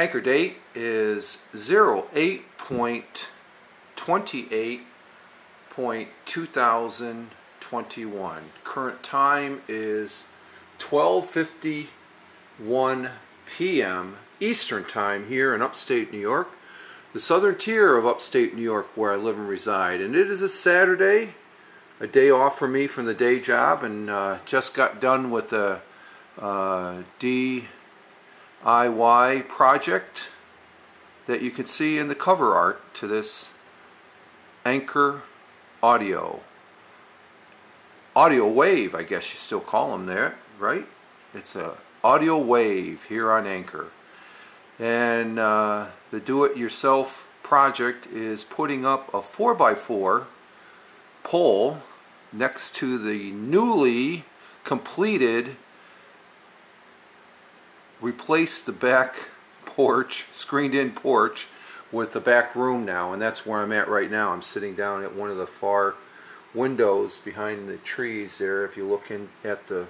Anchor date is 08.28.2021. Current time is 12:51 p.m. Eastern Time here in upstate New York, the southern tier of upstate New York where I live and reside. And it is a Saturday, a day off for me from the day job, and uh, just got done with a uh, DIY project that you can see in the cover art to this Anchor Audio. Audio Wave, I guess you still call them there, right? It's a audio wave here on Anchor. And uh, the do-it-yourself project is putting up a 4x4 pole next to the newly completed replaced the back porch, screened in porch with the back room now and that's where I'm at right now. I'm sitting down at one of the far windows behind the trees there. If you look in at the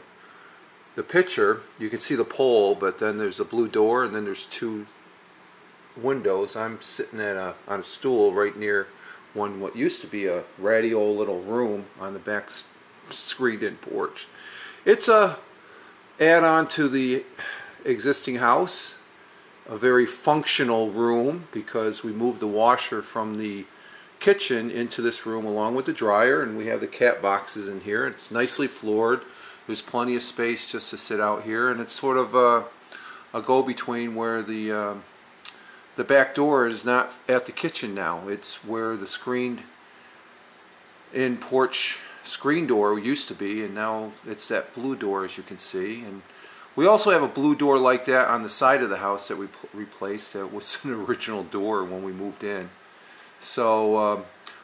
the picture, you can see the pole, but then there's a blue door and then there's two windows. I'm sitting at a, on a stool right near one what used to be a ratty old little room on the back screened in porch. It's a add-on to the existing house a very functional room because we moved the washer from the kitchen into this room along with the dryer and we have the cat boxes in here. It's nicely floored. There's plenty of space just to sit out here and it's sort of a, a go-between where the uh, the back door is not at the kitchen now. It's where the screened in porch screen door used to be and now it's that blue door as you can see and we also have a blue door like that on the side of the house that we replaced. It was an original door when we moved in. So, uh,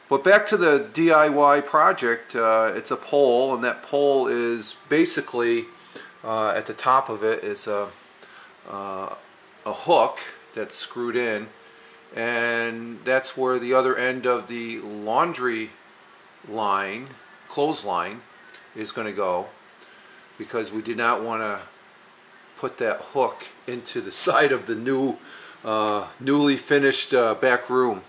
but back to the DIY project, uh, it's a pole, and that pole is basically uh, at the top of it is a uh, a hook that's screwed in, and that's where the other end of the laundry line, clothesline, is going to go, because we did not want to put that hook into the side of the new, uh, newly finished uh, back room.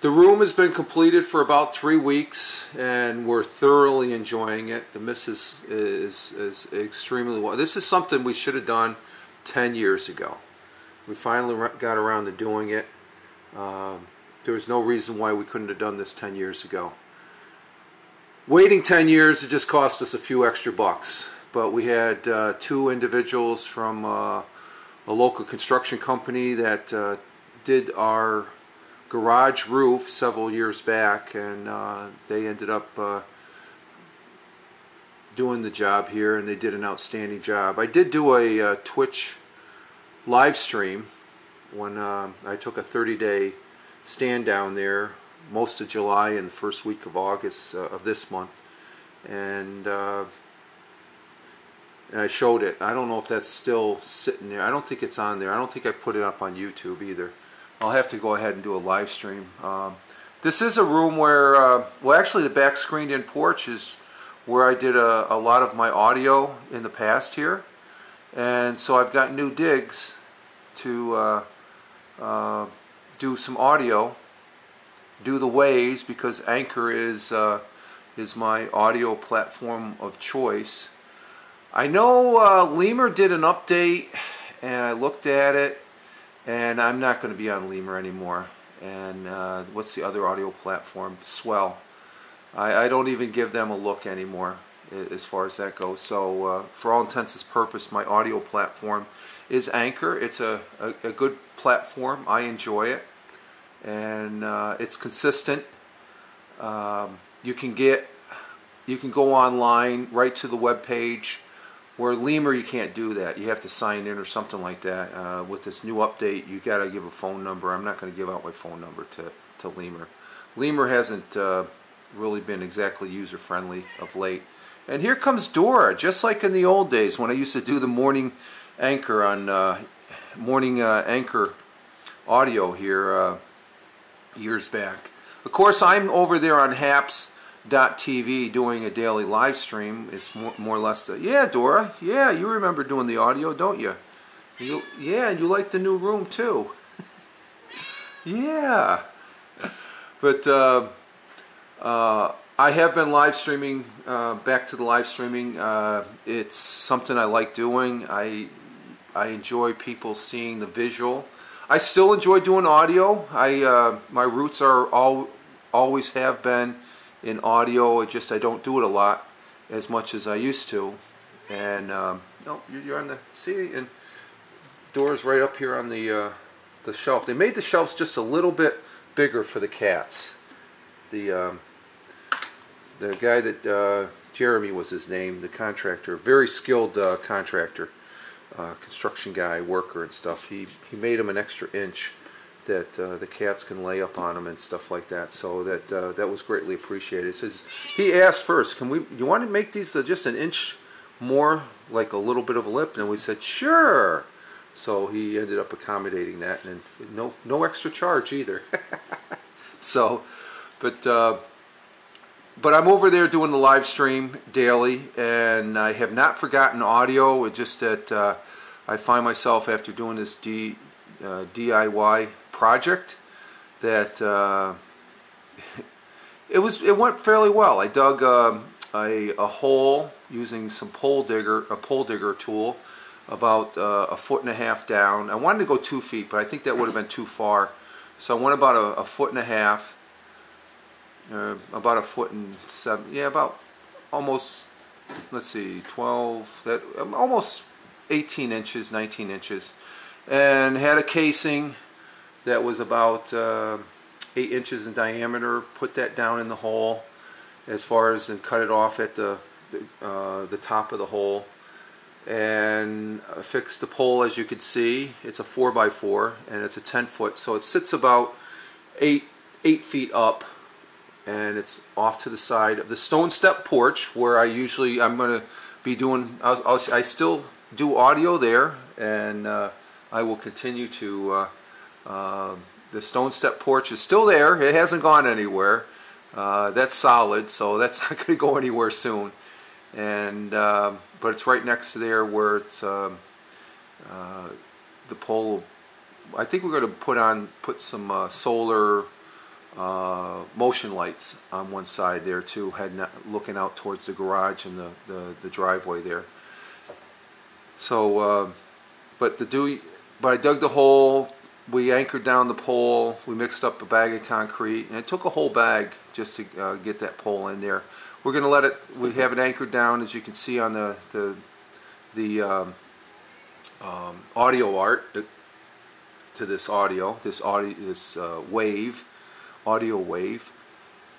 The room has been completed for about three weeks and we're thoroughly enjoying it. The missus is, is extremely well. This is something we should have done 10 years ago. We finally got around to doing it. Um, there was no reason why we couldn't have done this 10 years ago. Waiting 10 years, it just cost us a few extra bucks but we had uh, two individuals from uh, a local construction company that uh, did our garage roof several years back and uh, they ended up uh, doing the job here and they did an outstanding job. I did do a uh, Twitch live stream when I took a 30 day stand down there most of July and the first week of August of this month and and I showed it. I don't know if that's still sitting there. I don't think it's on there. I don't think I put it up on YouTube either. I'll have to go ahead and do a live stream. Um, this is a room where, uh, well actually the back screened in porch is where I did a, a lot of my audio in the past here. And so I've got new digs to uh, uh, do some audio, do the waves because Anchor is, uh, is my audio platform of choice I know uh, Lemur did an update and I looked at it and I'm not going to be on Lemur anymore. And uh, what's the other audio platform? Swell. I, I, don't even give them a look anymore as far as that goes. So uh, for all intents and purposes, my audio platform is Anchor. It's a, a, a good platform. I enjoy it. And uh, it's consistent. Um, you can get, you can go online right to the web page where Lemur, you can't do that. You have to sign in or something like that. Uh, with this new update, you got to give a phone number. I'm not going to give out my phone number to, to Lemur. Lemur hasn't uh, really been exactly user-friendly of late. And here comes Dora, just like in the old days when I used to do the morning anchor on uh, morning uh, anchor audio here uh, years back. Of course, I'm over there on Haps TV doing a daily live stream. It's more, more or less yeah, Dora, yeah, you remember doing the audio, don't you? You, yeah, you like the new room too. yeah. But uh, uh, I have been live streaming, uh, back to the live streaming. Uh, it's something I like doing. I, I enjoy people seeing the visual. I still enjoy doing audio. I uh, My roots are all, always have been in audio. It just I don't do it a lot as much as I used to. And um, no, you're on the see and doors right up here on the uh, the shelf. They made the shelves just a little bit bigger for the cats. The um, the guy that uh, Jeremy was his name, the contractor, very skilled uh, contractor, uh, construction guy, worker and stuff. He he made them an extra inch that uh, the cats can lay up on them and stuff like that. So that uh, that was greatly appreciated. It says he asked first, "Can we? You want to make these uh, just an inch more, like a little bit of a lip?" And we said, "Sure." So he ended up accommodating that, and no no extra charge either. so, but uh, but I'm over there doing the live stream daily, and I have not forgotten audio. It's just that uh, I find myself after doing this D, uh, DIY project that uh, it was it went fairly well. I dug uh, a, a hole using some pole digger a pole digger tool about uh, a foot and a half down. I wanted to go two feet, but I think that would have been too far. So I went about a, a foot and a half, uh, about a foot and seven, yeah, about almost, let's see, 12, that um, almost 18 inches, 19 inches, and had a casing that was about uh, eight inches in diameter. Put that down in the hole, as far as and cut it off at the the, uh, the top of the hole, and fixed the pole as you could see. It's a four by four, and it's a 10 foot, so it sits about eight eight feet up and it's off to the side of the stone step porch where I usually I'm going to be doing I'll, I'll, i still do audio there and uh, I will continue to uh, uh, the stone step porch is still there. It hasn't gone anywhere. Uh, that's solid so that's not going to go anywhere soon. And uh, but it's right next to there where it's um, uh, the pole I think we're going to put on put some solar uh, motion lights on one side there too, heading looking out towards the garage and the, the, the driveway there. So, uh, but the do, but I dug the hole. We anchored down the pole. We mixed up a bag of concrete, and it took a whole bag just to uh, get that pole in there. We're going to let it. We have it anchored down, as you can see on the the the um, um, audio art to this audio, this audio, this uh, wave audio wave.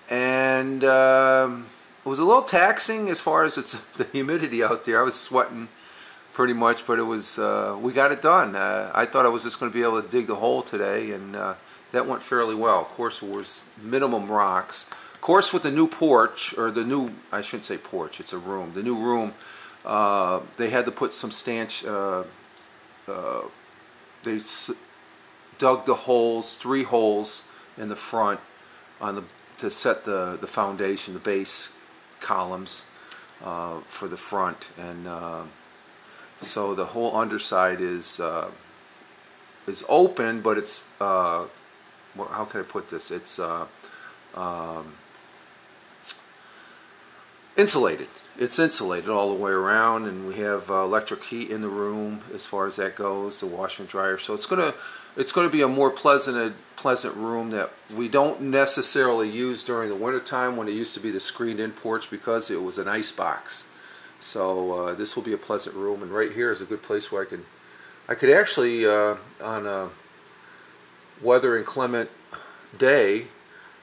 And um, it was a little taxing as far as it's the humidity out there. I was sweating pretty much, but it was uh, we got it done. Uh, I thought I was just going to be able to dig the hole today, and uh, that went fairly well. Of course, it was minimum rocks. Of course, with the new porch or the new I shouldn't say porch, it's a room. The new room, uh, they had to put some stanch. Uh, uh, they dug the holes, three holes in the front on the to set the the foundation, the base columns for the front, and so the whole underside is uh, is open, but it's uh, how can I put this? It's uh, um, insulated. It's insulated all the way around and we have uh, electric heat in the room as far as that goes the washer and dryer. So it's gonna it's gonna be a more pleasant pleasant room that we don't necessarily use during the wintertime when it used to be the screened in porch because it was an ice box so uh, this will be a pleasant room and right here is a good place where I could I could actually uh, on a weather inclement day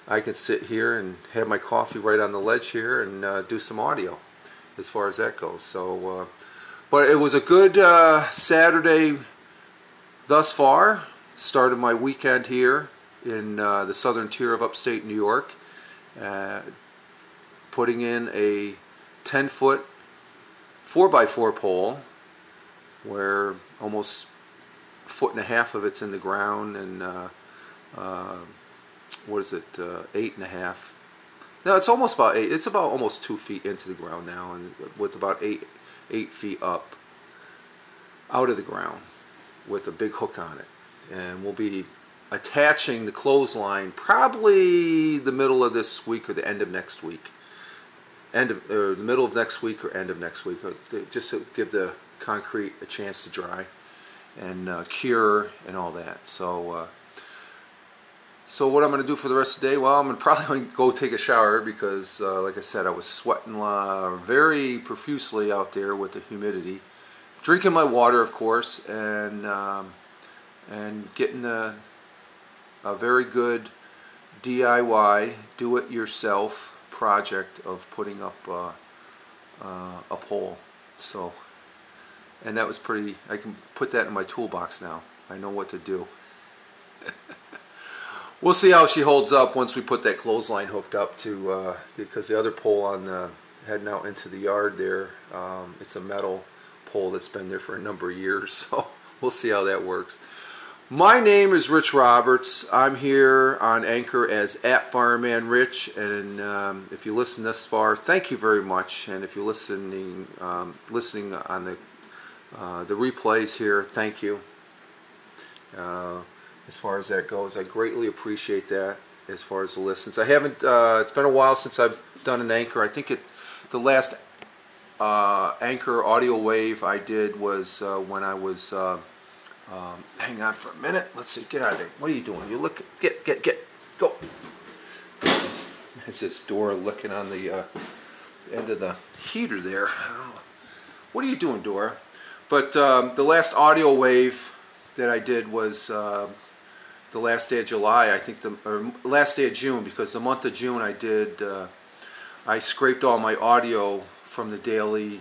I could sit here and have my coffee right on the ledge here and uh, do some audio as far as that goes. So, uh, but it was a good uh, Saturday thus far. Started my weekend here in uh, the southern tier of upstate New York, putting in a 10 foot 4x4 pole where almost a foot and a half of it's in the ground and uh, uh, what is it, eight and a half no, it's almost about eight. It's about almost two feet into the ground now, and with about eight eight feet up out of the ground. with a big hook on it. And we'll be attaching the clothesline probably the middle of this week or the end of next week. End of, or the middle of next week or end of next week, just to give the concrete a chance to dry and uh, cure and all that. So, uh, so what I'm going to do for the rest of the day? Well, I'm going to probably go take a shower because, uh, like I said, I was sweating uh, very profusely out there with the humidity. Drinking my water, of course, and um, and getting a, a very good DIY, do-it-yourself project of putting up uh, uh, a pole. So, and that was pretty, I can put that in my toolbox now. I know what to do. we'll see how she holds up once we put that clothesline hooked up to, uh, because the other pole on the, heading out into the yard there, um, it's a metal pole that's been there for a number of years, so we'll see how that works. My name is Rich Roberts. I'm here on Anchor as at Fireman Rich, and um, if you listen this far, thank you very much. And if you're listening, um, listening on the uh, the replays here, thank you. Uh, as far as that goes, I greatly appreciate that. As far as the listens, I haven't. Uh, it's been a while since I've done an Anchor. I think it, the last uh, Anchor audio wave I did was uh, when I was uh, um, hang on for a minute. Let's see. Get out of there. What are you doing? You look. Get, get, get. Go. It's this door looking on the uh, end of the heater there. What are you doing, Dora? But um, the last audio wave that I did was uh, the last day of July. I think the or last day of June because the month of June I did. Uh, I scraped all my audio from the daily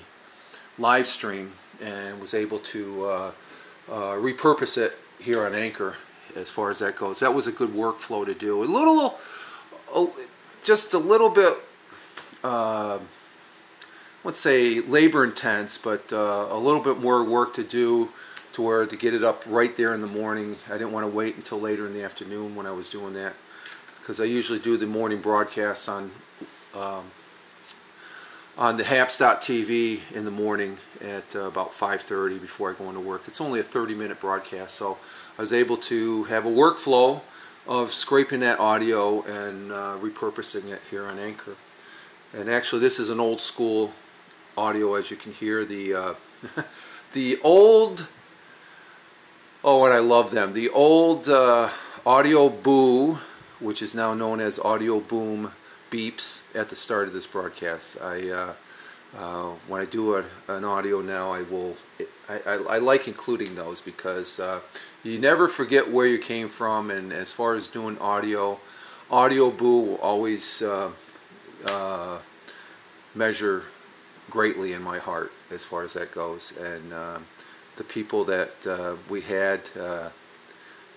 live stream and was able to uh, repurpose it here on Anchor as far as that goes. That was a good workflow to do. A little, just a little bit, uh, let's say labor intense, but uh, a little bit more work to do to where to get it up right there in the morning. I didn't want to wait until later in the afternoon when I was doing that because I usually do the morning broadcast on um, on the haps.tv in the morning at uh, about 5.30 before I go into work. It's only a 30 minute broadcast, so I was able to have a workflow of scraping that audio and uh, repurposing it here on Anchor. And actually this is an old school audio as you can hear. The, uh, the old, oh and I love them, the old uh, Audio Boo, which is now known as Audio Boom beeps at the start of this broadcast. I uh, uh, when I do a, an audio now, I will. I, I, I like including those because uh, you never forget where you came from. And as far as doing audio, Audio Boo will always uh, uh, measure greatly in my heart as far as that goes. And uh, the people that we had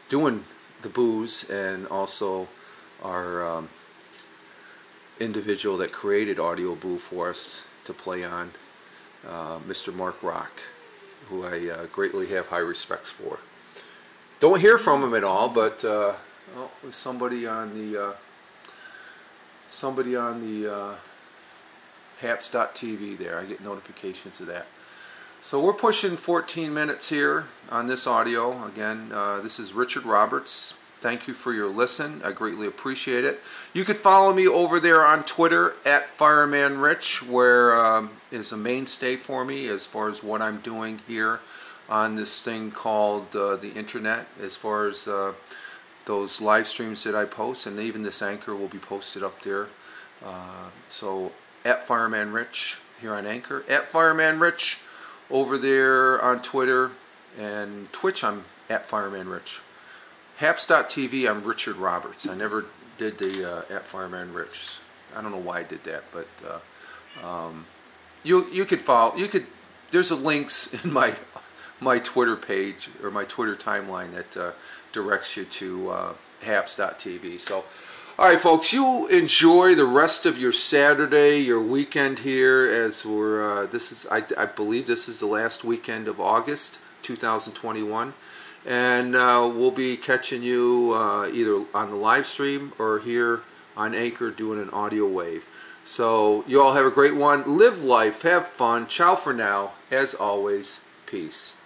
doing the boos and also our um, individual that created Audio Boo for us to play on, uh, Mr. Mark Rock, who I uh, greatly have high respects for. Don't hear from him at all, but uh, well, somebody on the uh, somebody on the uh, haps.tv there. I get notifications of that. So we're pushing 14 minutes here on this audio. Again, uh, this is Richard Roberts Thank you for your listen. I greatly appreciate it. You could follow me over there on Twitter at Fireman Rich, where um, is a mainstay for me as far as what I'm doing here on this thing called uh, the internet, as far as uh, those live streams that I post, and even this anchor will be posted up there. Uh, so at Fireman Rich here on Anchor, at Fireman Rich over there on Twitter and Twitch. I'm at Fireman Rich. Haps.tv, I'm Richard Roberts. I never did the uh, at Fireman Rich. I don't know why I did that, but uh, um, you you could follow. You could. There's a links in my my Twitter page or my Twitter timeline that uh, directs you to uh, Haps.tv. So, all right, folks, you enjoy the rest of your Saturday, your weekend here. As we're uh, this is, I, I believe this is the last weekend of August 2021 and uh, we'll be catching you uh, either on the live stream or here on Anchor doing an audio wave. So you all have a great one. Live life, have fun. Ciao for now. As always, peace.